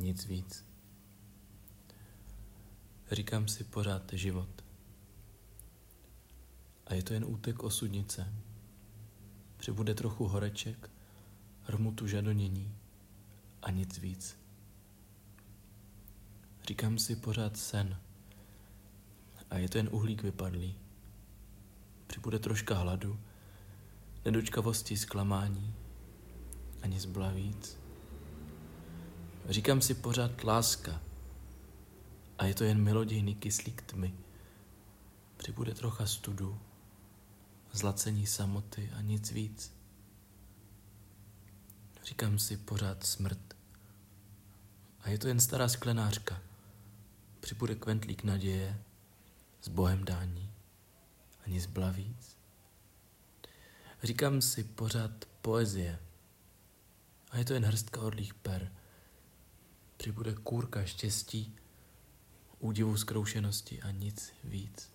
nic víc. Říkám si pořád život. A je to jen útek osudnice. Přibude trochu horeček, hrmutu žadonění a nic víc. Říkám si pořád sen. A je to jen uhlík vypadlý. Přibude troška hladu, nedočkavosti, zklamání a nic byla víc. Říkám si pořád láska. A je to jen melodějný kyslík tmy. Přibude trocha studu, zlacení samoty a nic víc. Říkám si pořád smrt. A je to jen stará sklenářka. Přibude kventlík naděje s bohem dání. A nic byla víc. Říkám si pořád poezie. A je to jen hrstka orlých per. Přibude kůrka štěstí, údivu zkroušenosti a nic víc.